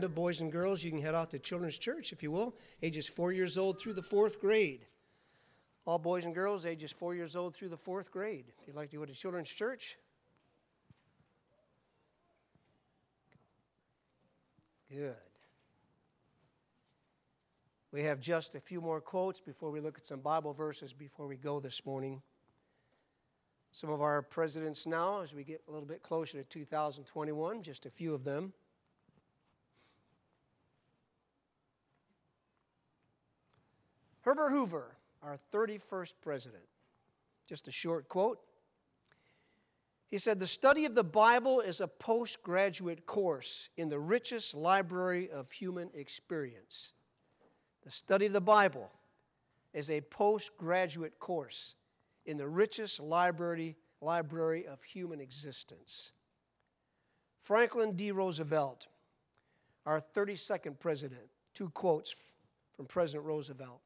Boys and girls, you can head out to Children's Church, if you will, ages four years old through the fourth grade. All boys and girls, ages four years old through the fourth grade. If you'd like to go to Children's Church, good. We have just a few more quotes before we look at some Bible verses before we go this morning. Some of our presidents now, as we get a little bit closer to 2021, just a few of them. Herbert Hoover, our 31st president. Just a short quote. He said, The study of the Bible is a postgraduate course in the richest library of human experience. The study of the Bible is a postgraduate course in the richest library, library of human existence. Franklin D. Roosevelt, our 32nd president, two quotes from President Roosevelt.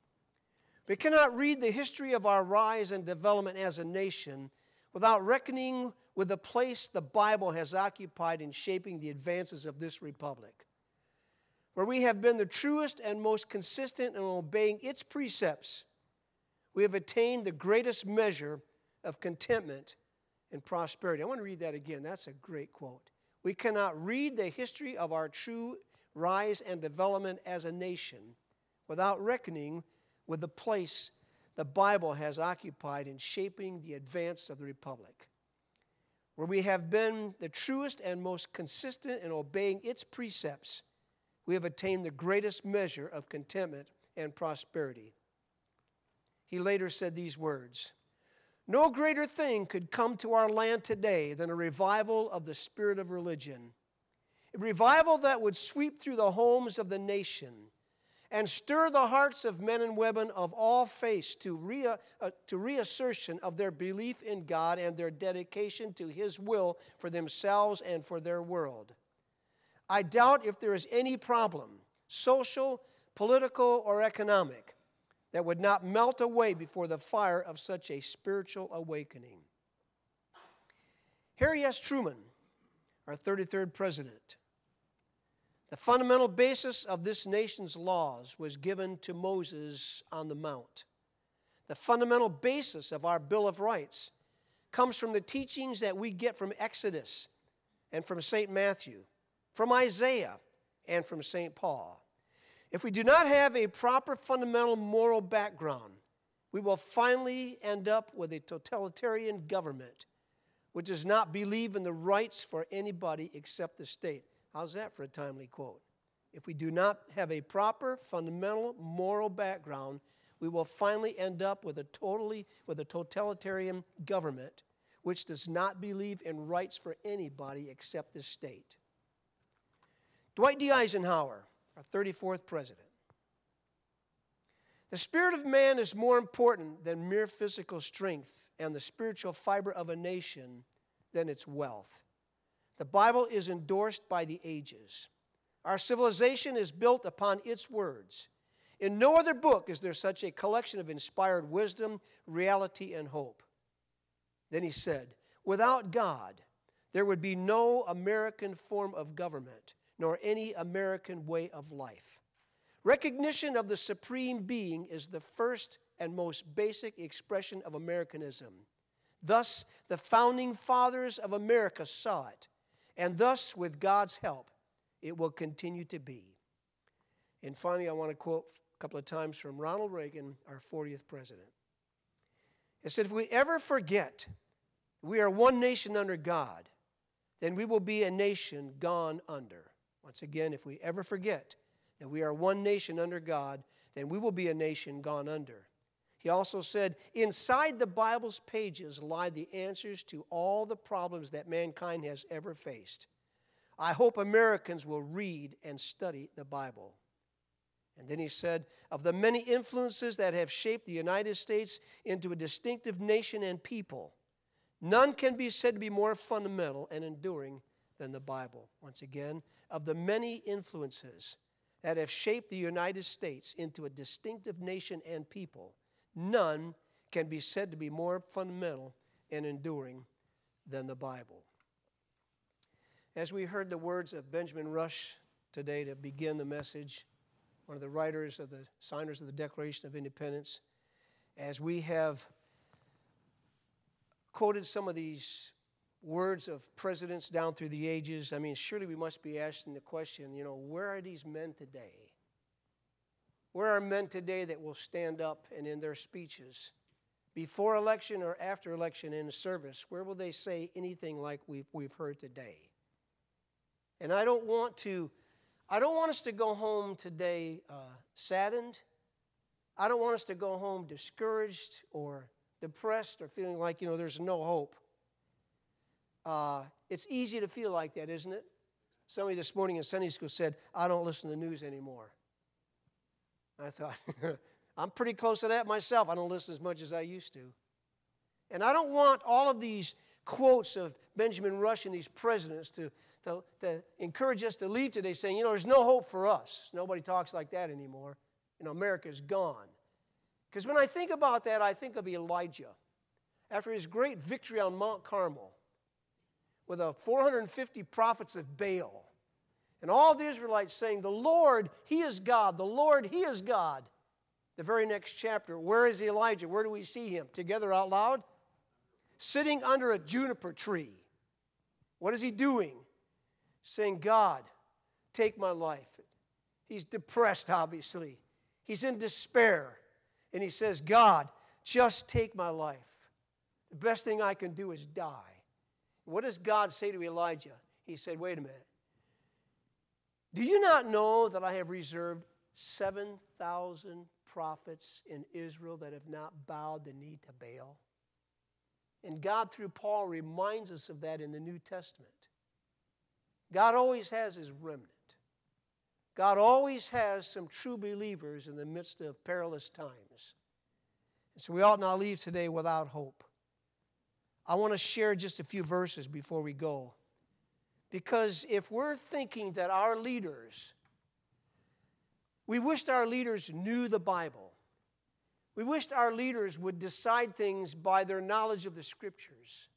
We cannot read the history of our rise and development as a nation without reckoning with the place the Bible has occupied in shaping the advances of this republic. Where we have been the truest and most consistent in obeying its precepts, we have attained the greatest measure of contentment and prosperity. I want to read that again. That's a great quote. We cannot read the history of our true rise and development as a nation without reckoning with the place the Bible has occupied in shaping the advance of the Republic, where we have been the truest and most consistent in obeying its precepts, we have attained the greatest measure of contentment and prosperity. He later said these words No greater thing could come to our land today than a revival of the spirit of religion, a revival that would sweep through the homes of the nation and stir the hearts of men and women of all faiths to, re- uh, to reassertion of their belief in God and their dedication to His will for themselves and for their world. I doubt if there is any problem, social, political, or economic, that would not melt away before the fire of such a spiritual awakening. Harry S. Truman, our 33rd president, the fundamental basis of this nation's laws was given to Moses on the Mount. The fundamental basis of our Bill of Rights comes from the teachings that we get from Exodus and from St. Matthew, from Isaiah and from St. Paul. If we do not have a proper fundamental moral background, we will finally end up with a totalitarian government which does not believe in the rights for anybody except the state. How's that for a timely quote? If we do not have a proper fundamental moral background, we will finally end up with a totally with a totalitarian government which does not believe in rights for anybody except the state. Dwight D. Eisenhower, our 34th president. The spirit of man is more important than mere physical strength and the spiritual fiber of a nation than its wealth. The Bible is endorsed by the ages. Our civilization is built upon its words. In no other book is there such a collection of inspired wisdom, reality, and hope. Then he said, Without God, there would be no American form of government, nor any American way of life. Recognition of the Supreme Being is the first and most basic expression of Americanism. Thus, the founding fathers of America saw it and thus, with God's help, it will continue to be. And finally, I want to quote a couple of times from Ronald Reagan, our 40th president. He said, If we ever forget we are one nation under God, then we will be a nation gone under. Once again, if we ever forget that we are one nation under God, then we will be a nation gone under. He also said, Inside the Bible's pages lie the answers to all the problems that mankind has ever faced. I hope Americans will read and study the Bible. And then he said, Of the many influences that have shaped the United States into a distinctive nation and people, none can be said to be more fundamental and enduring than the Bible. Once again, of the many influences that have shaped the United States into a distinctive nation and people, none can be said to be more fundamental and enduring than the Bible. As we heard the words of Benjamin Rush today to begin the message, one of the writers of the signers of the Declaration of Independence, as we have quoted some of these words of presidents down through the ages, I mean, surely we must be asking the question, you know, where are these men today? Where are men today that will stand up and in their speeches, before election or after election in service, where will they say anything like we've, we've heard today? And I don't want to, I don't want us to go home today uh, saddened. I don't want us to go home discouraged or depressed or feeling like, you know, there's no hope. Uh, it's easy to feel like that, isn't it? Somebody this morning in Sunday school said, I don't listen to the news anymore. I thought, I'm pretty close to that myself. I don't listen as much as I used to. And I don't want all of these quotes of Benjamin Rush and these presidents to, to, to encourage us to leave today saying, you know, there's no hope for us. Nobody talks like that anymore. You know, America's gone. Because when I think about that, I think of Elijah. After his great victory on Mount Carmel, with the 450 prophets of Baal, and all the Israelites saying, The Lord, He is God. The Lord, He is God. The very next chapter, where is Elijah? Where do we see him? Together out loud? Sitting under a juniper tree. What is he doing? Saying, God, take my life. He's depressed, obviously. He's in despair. And he says, God, just take my life. The best thing I can do is die. What does God say to Elijah? He said, Wait a minute. Do you not know that I have reserved 7,000 prophets in Israel that have not bowed the knee to Baal? And God, through Paul, reminds us of that in the New Testament. God always has his remnant. God always has some true believers in the midst of perilous times. And so we ought not leave today without hope. I want to share just a few verses before we go. Because if we're thinking that our leaders, we wished our leaders knew the Bible, we wished our leaders would decide things by their knowledge of the Scriptures.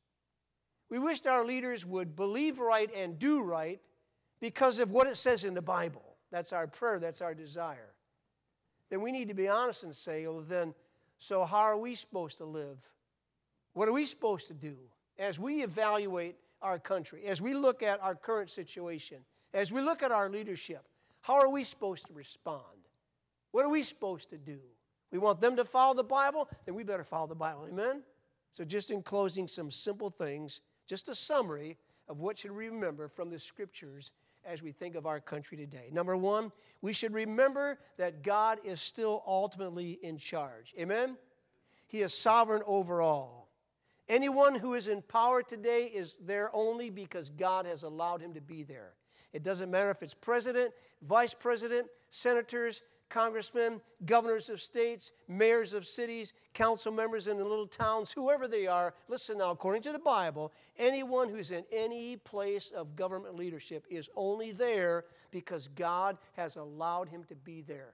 We wished our leaders would believe right and do right because of what it says in the Bible. That's our prayer, that's our desire. Then we need to be honest and say, well, then, so how are we supposed to live? What are we supposed to do as we evaluate our country, as we look at our current situation, as we look at our leadership, how are we supposed to respond? What are we supposed to do? We want them to follow the Bible, then we better follow the Bible. Amen? So, just in closing, some simple things, just a summary of what should we remember from the scriptures as we think of our country today. Number one, we should remember that God is still ultimately in charge. Amen? He is sovereign over all. Anyone who is in power today is there only because God has allowed him to be there. It doesn't matter if it's president, vice president, senators, congressmen, governors of states, mayors of cities, council members in the little towns, whoever they are. Listen now, according to the Bible, anyone who's in any place of government leadership is only there because God has allowed him to be there.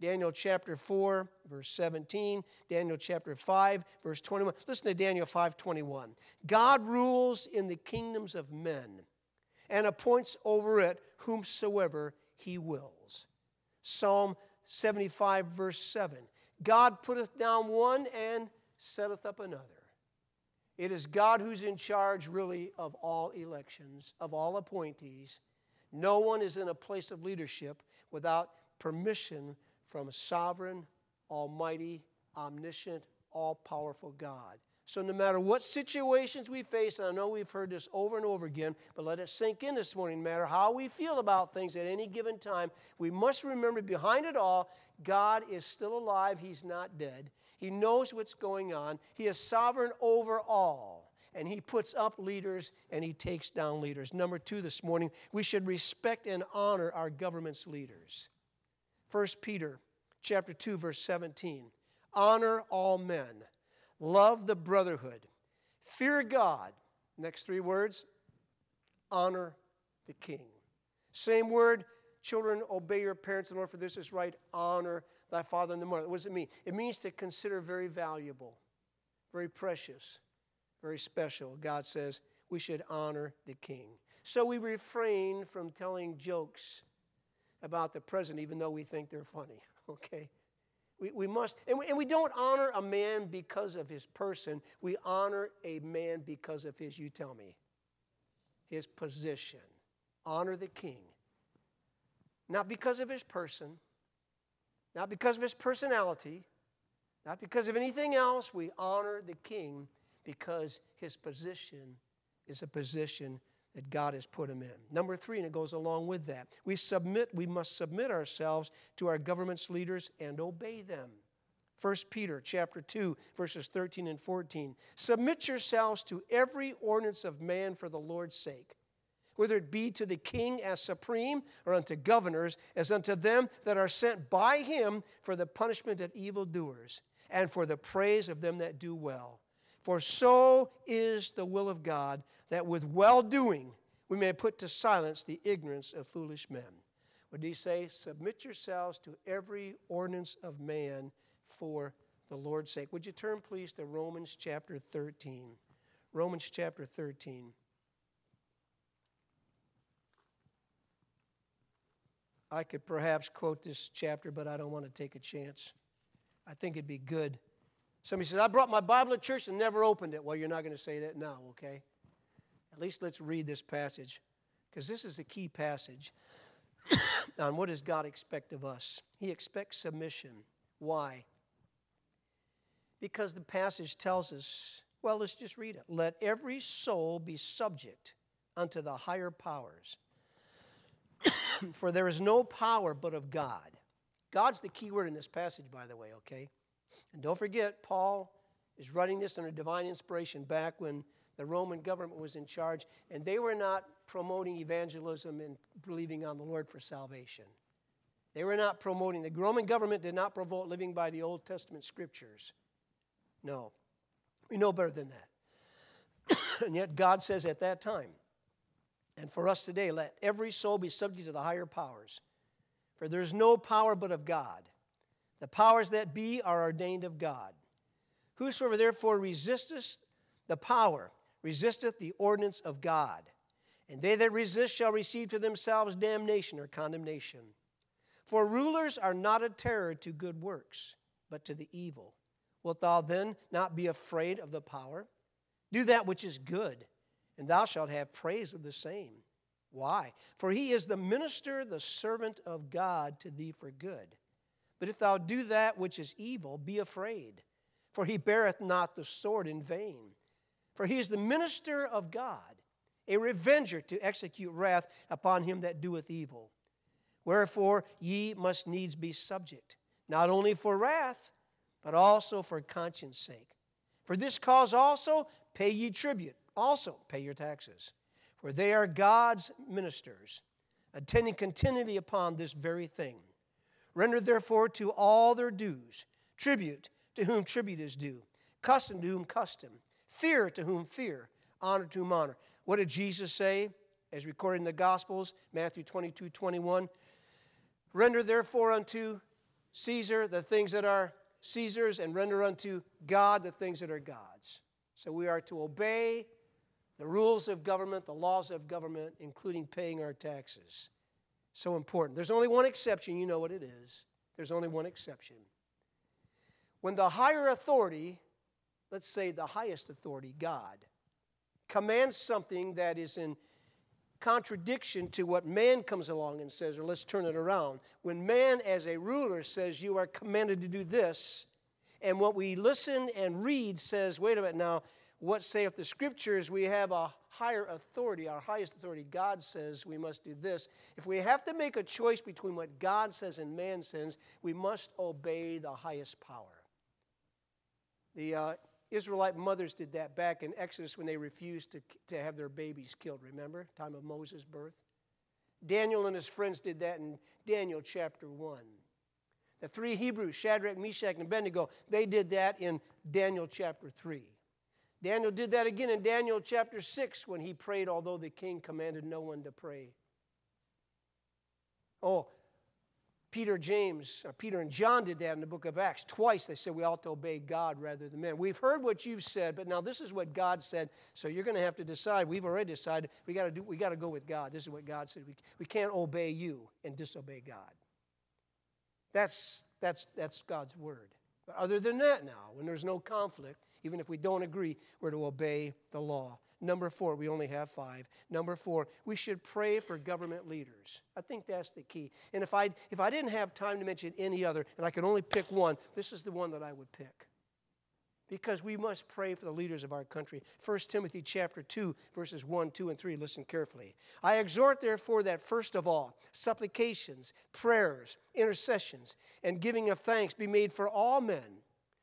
Daniel chapter 4, verse 17, Daniel chapter 5, verse 21. Listen to Daniel 5 21. God rules in the kingdoms of men and appoints over it whomsoever he wills. Psalm 75, verse 7. God putteth down one and setteth up another. It is God who's in charge, really, of all elections, of all appointees. No one is in a place of leadership without permission from a sovereign, almighty, omniscient, all powerful God. So, no matter what situations we face, and I know we've heard this over and over again, but let it sink in this morning, no matter how we feel about things at any given time, we must remember behind it all, God is still alive. He's not dead. He knows what's going on. He is sovereign over all. And he puts up leaders and he takes down leaders. Number two this morning, we should respect and honor our government's leaders. 1 Peter chapter 2 verse 17. Honor all men. Love the brotherhood. Fear God. Next three words. Honor the king. Same word, children, obey your parents in order for this is right. Honor thy father and the mother. What does it mean? It means to consider very valuable, very precious, very special. God says we should honor the king. So we refrain from telling jokes about the president, even though we think they're funny, okay? We, we must, and we, and we don't honor a man because of his person. We honor a man because of his, you tell me, his position. Honor the king. Not because of his person, not because of his personality, not because of anything else. We honor the king because his position is a position that God has put him in. Number three, and it goes along with that, we submit, we must submit ourselves to our government's leaders and obey them. 1 Peter chapter 2 verses 13 and 14 submit yourselves to every ordinance of man for the Lord's sake whether it be to the king as supreme or unto governors as unto them that are sent by him for the punishment of evildoers and for the praise of them that do well for so is the will of God, that with well doing we may put to silence the ignorance of foolish men. What did he say? Submit yourselves to every ordinance of man for the Lord's sake. Would you turn, please, to Romans chapter 13? Romans chapter 13. I could perhaps quote this chapter, but I don't want to take a chance. I think it'd be good Somebody says, I brought my Bible to church and never opened it. Well, you're not going to say that now, okay? At least let's read this passage, because this is a key passage on what does God expect of us. He expects submission. Why? Because the passage tells us, well, let's just read it. Let every soul be subject unto the higher powers. For there is no power but of God. God's the key word in this passage, by the way, okay? And don't forget, Paul is writing this under divine inspiration back when the Roman government was in charge, and they were not promoting evangelism and believing on the Lord for salvation. They were not promoting, the Roman government did not promote living by the Old Testament scriptures. No. We know better than that. and yet, God says at that time, and for us today, let every soul be subject to the higher powers. For there's no power but of God. The powers that be are ordained of God. Whosoever therefore resisteth the power, resisteth the ordinance of God. And they that resist shall receive to themselves damnation or condemnation. For rulers are not a terror to good works, but to the evil. Wilt thou then not be afraid of the power? Do that which is good, and thou shalt have praise of the same. Why? For he is the minister, the servant of God to thee for good. But if thou do that which is evil, be afraid, for he beareth not the sword in vain. For he is the minister of God, a revenger to execute wrath upon him that doeth evil. Wherefore ye must needs be subject, not only for wrath, but also for conscience sake. For this cause also pay ye tribute, also pay your taxes. For they are God's ministers, attending continually upon this very thing. Render therefore to all their dues tribute to whom tribute is due, custom to whom custom, fear to whom fear, honor to whom honor. What did Jesus say as recorded in the Gospels, Matthew 22 21? Render therefore unto Caesar the things that are Caesar's, and render unto God the things that are God's. So we are to obey the rules of government, the laws of government, including paying our taxes. So important. There's only one exception. You know what it is. There's only one exception. When the higher authority, let's say the highest authority, God, commands something that is in contradiction to what man comes along and says, or let's turn it around. When man, as a ruler, says, You are commanded to do this, and what we listen and read says, Wait a minute now, what saith the scriptures? We have a higher authority, our highest authority. God says we must do this. If we have to make a choice between what God says and man says, we must obey the highest power. The uh, Israelite mothers did that back in Exodus when they refused to, to have their babies killed, remember? Time of Moses' birth. Daniel and his friends did that in Daniel chapter 1. The three Hebrews, Shadrach, Meshach, and Abednego, they did that in Daniel chapter 3. Daniel did that again in Daniel chapter 6 when he prayed, although the king commanded no one to pray. Oh, Peter, James, or Peter and John did that in the book of Acts. Twice they said we ought to obey God rather than men. We've heard what you've said, but now this is what God said. So you're going to have to decide. We've already decided we got to do. We got to go with God. This is what God said. We, we can't obey you and disobey God. That's that's that's God's word. But other than that, now when there's no conflict, even if we don't agree, we're to obey the law. Number four, we only have five. Number four, we should pray for government leaders. I think that's the key. And if I if I didn't have time to mention any other, and I could only pick one, this is the one that I would pick. Because we must pray for the leaders of our country. 1 Timothy chapter 2, verses 1, 2, and 3. Listen carefully. I exhort, therefore, that first of all, supplications, prayers, intercessions, and giving of thanks be made for all men,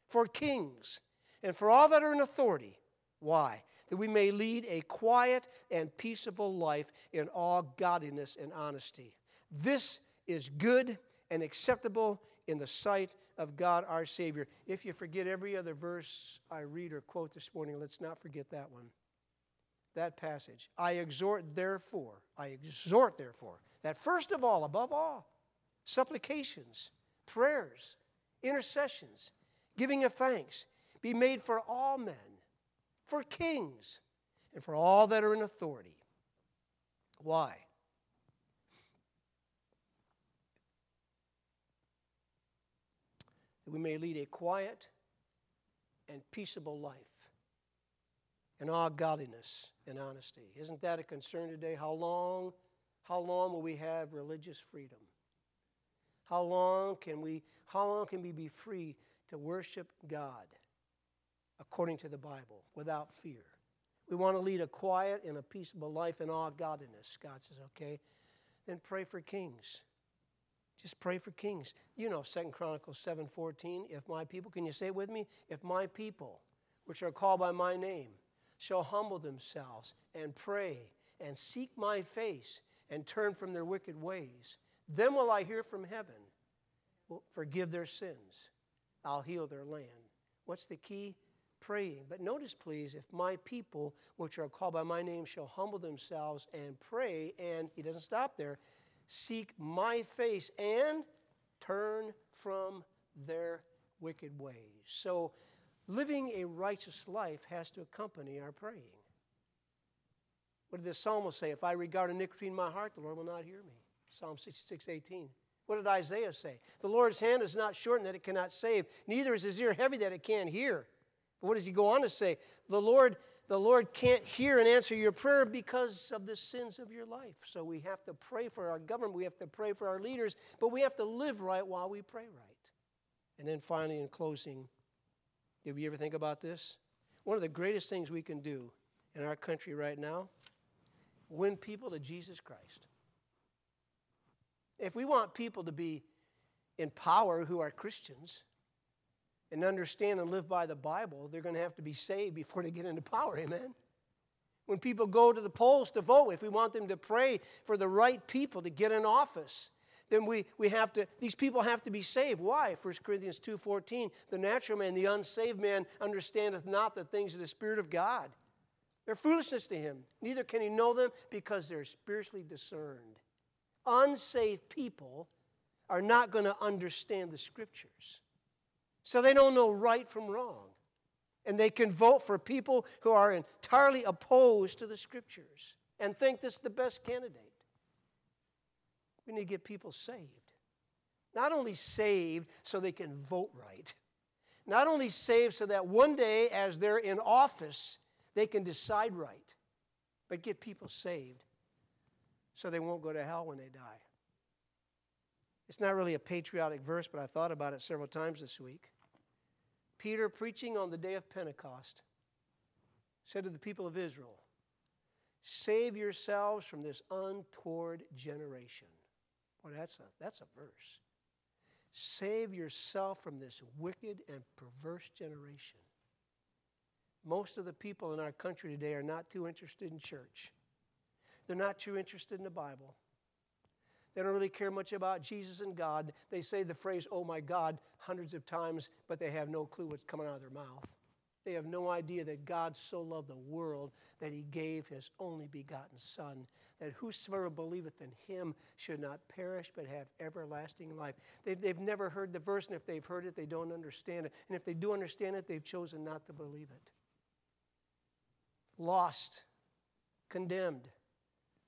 for kings, and for all that are in authority. Why? that we may lead a quiet and peaceable life in all godliness and honesty. This is good and acceptable in the sight of God our Savior. If you forget every other verse I read or quote this morning, let's not forget that one. That passage. I exhort, therefore, I exhort, therefore, that first of all, above all, supplications, prayers, intercessions, giving of thanks be made for all men for kings, and for all that are in authority. Why? That we may lead a quiet and peaceable life in all godliness and honesty. Isn't that a concern today? How long, how long will we have religious freedom? How long can we, how long can we be free to worship God? According to the Bible, without fear. We want to lead a quiet and a peaceable life in all godliness. God says, okay, then pray for kings. Just pray for kings. You know, Second Chronicles 7:14, if my people, can you say it with me? If my people, which are called by my name, shall humble themselves and pray and seek my face and turn from their wicked ways, then will I hear from heaven, will forgive their sins. I'll heal their land. What's the key? Praying. But notice, please, if my people, which are called by my name, shall humble themselves and pray, and he doesn't stop there, seek my face and turn from their wicked ways. So, living a righteous life has to accompany our praying. What did the psalmist say? If I regard iniquity in my heart, the Lord will not hear me. Psalm 66, 18. What did Isaiah say? The Lord's hand is not shortened that it cannot save, neither is his ear heavy that it can't hear. What does he go on to say? The Lord, the Lord can't hear and answer your prayer because of the sins of your life. So we have to pray for our government, we have to pray for our leaders, but we have to live right while we pray right. And then finally, in closing, did you ever think about this? One of the greatest things we can do in our country right now win people to Jesus Christ. If we want people to be in power who are Christians, and understand and live by the Bible, they're going to have to be saved before they get into power. Amen. When people go to the polls to vote, if we want them to pray for the right people to get in office, then we, we have to, these people have to be saved. Why? 1 Corinthians 2.14, the natural man, the unsaved man, understandeth not the things of the Spirit of God. They're foolishness to him. Neither can he know them because they're spiritually discerned. Unsaved people are not going to understand the Scriptures. So they don't know right from wrong. And they can vote for people who are entirely opposed to the scriptures and think this is the best candidate. We need to get people saved. Not only saved so they can vote right, not only saved so that one day, as they're in office, they can decide right, but get people saved so they won't go to hell when they die. It's not really a patriotic verse, but I thought about it several times this week. Peter, preaching on the day of Pentecost, said to the people of Israel, Save yourselves from this untoward generation. Well, that's a, that's a verse. Save yourself from this wicked and perverse generation. Most of the people in our country today are not too interested in church. They're not too interested in the Bible. They don't really care much about Jesus and God. They say the phrase, oh my God, hundreds of times, but they have no clue what's coming out of their mouth. They have no idea that God so loved the world that he gave his only begotten Son, that whosoever believeth in him should not perish but have everlasting life. They've, they've never heard the verse, and if they've heard it, they don't understand it. And if they do understand it, they've chosen not to believe it. Lost, condemned,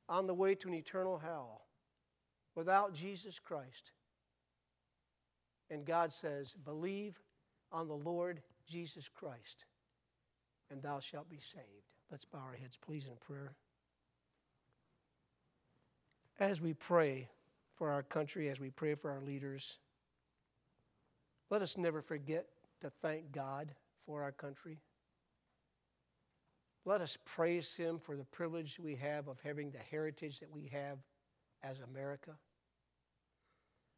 on the way to an eternal hell without Jesus Christ. And God says, Believe on the Lord Jesus Christ, and thou shalt be saved. Let's bow our heads, please, in prayer. As we pray for our country, as we pray for our leaders, let us never forget to thank God for our country. Let us praise Him for the privilege we have of having the heritage that we have as America.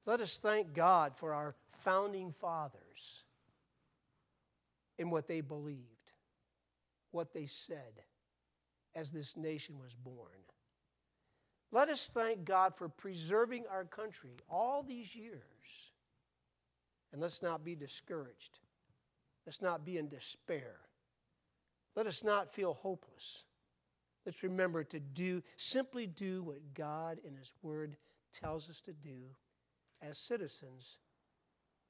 Let us thank God for our founding fathers in what they believed, what they said as this nation was born. Let us thank God for preserving our country all these years. And let's not be discouraged. Let's not be in despair. Let us not feel hopeless. Let's remember to do simply do what God in his word tells us to do as citizens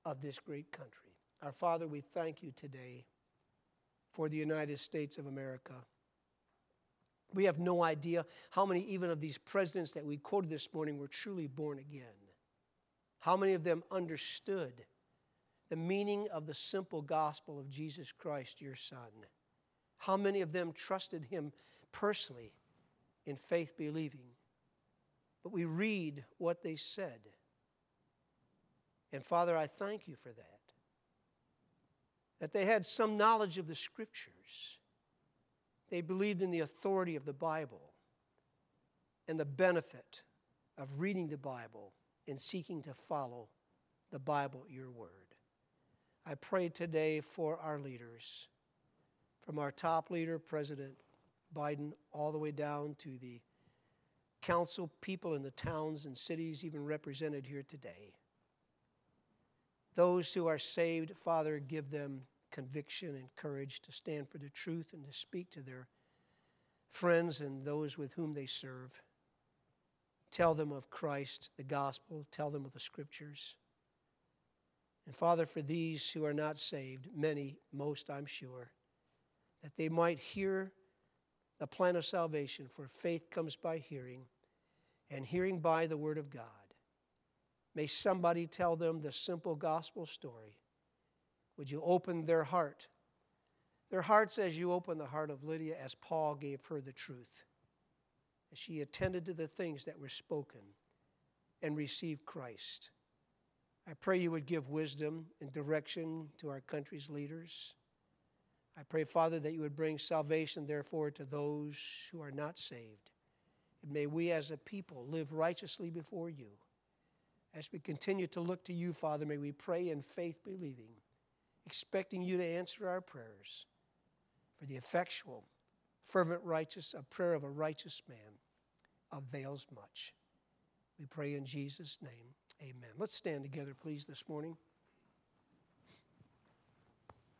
of this great country. Our Father, we thank you today for the United States of America. We have no idea how many, even of these presidents that we quoted this morning, were truly born again. How many of them understood the meaning of the simple gospel of Jesus Christ, your Son? How many of them trusted Him personally in faith believing? But we read what they said. And Father, I thank you for that that they had some knowledge of the scriptures. They believed in the authority of the Bible and the benefit of reading the Bible and seeking to follow the Bible, your word. I pray today for our leaders, from our top leader, President Biden, all the way down to the council people in the towns and cities, even represented here today. Those who are saved, Father, give them conviction and courage to stand for the truth and to speak to their friends and those with whom they serve. Tell them of Christ, the gospel, tell them of the scriptures. And Father, for these who are not saved, many, most I'm sure, that they might hear the plan of salvation, for faith comes by hearing, and hearing by the word of God. May somebody tell them the simple gospel story. Would you open their heart? Their hearts as you open the heart of Lydia, as Paul gave her the truth, as she attended to the things that were spoken and received Christ. I pray you would give wisdom and direction to our country's leaders. I pray, Father, that you would bring salvation, therefore, to those who are not saved. And may we as a people live righteously before you. As we continue to look to you, Father, may we pray in faith believing, expecting you to answer our prayers. For the effectual, fervent righteous, a prayer of a righteous man avails much. We pray in Jesus' name. Amen. Let's stand together, please, this morning.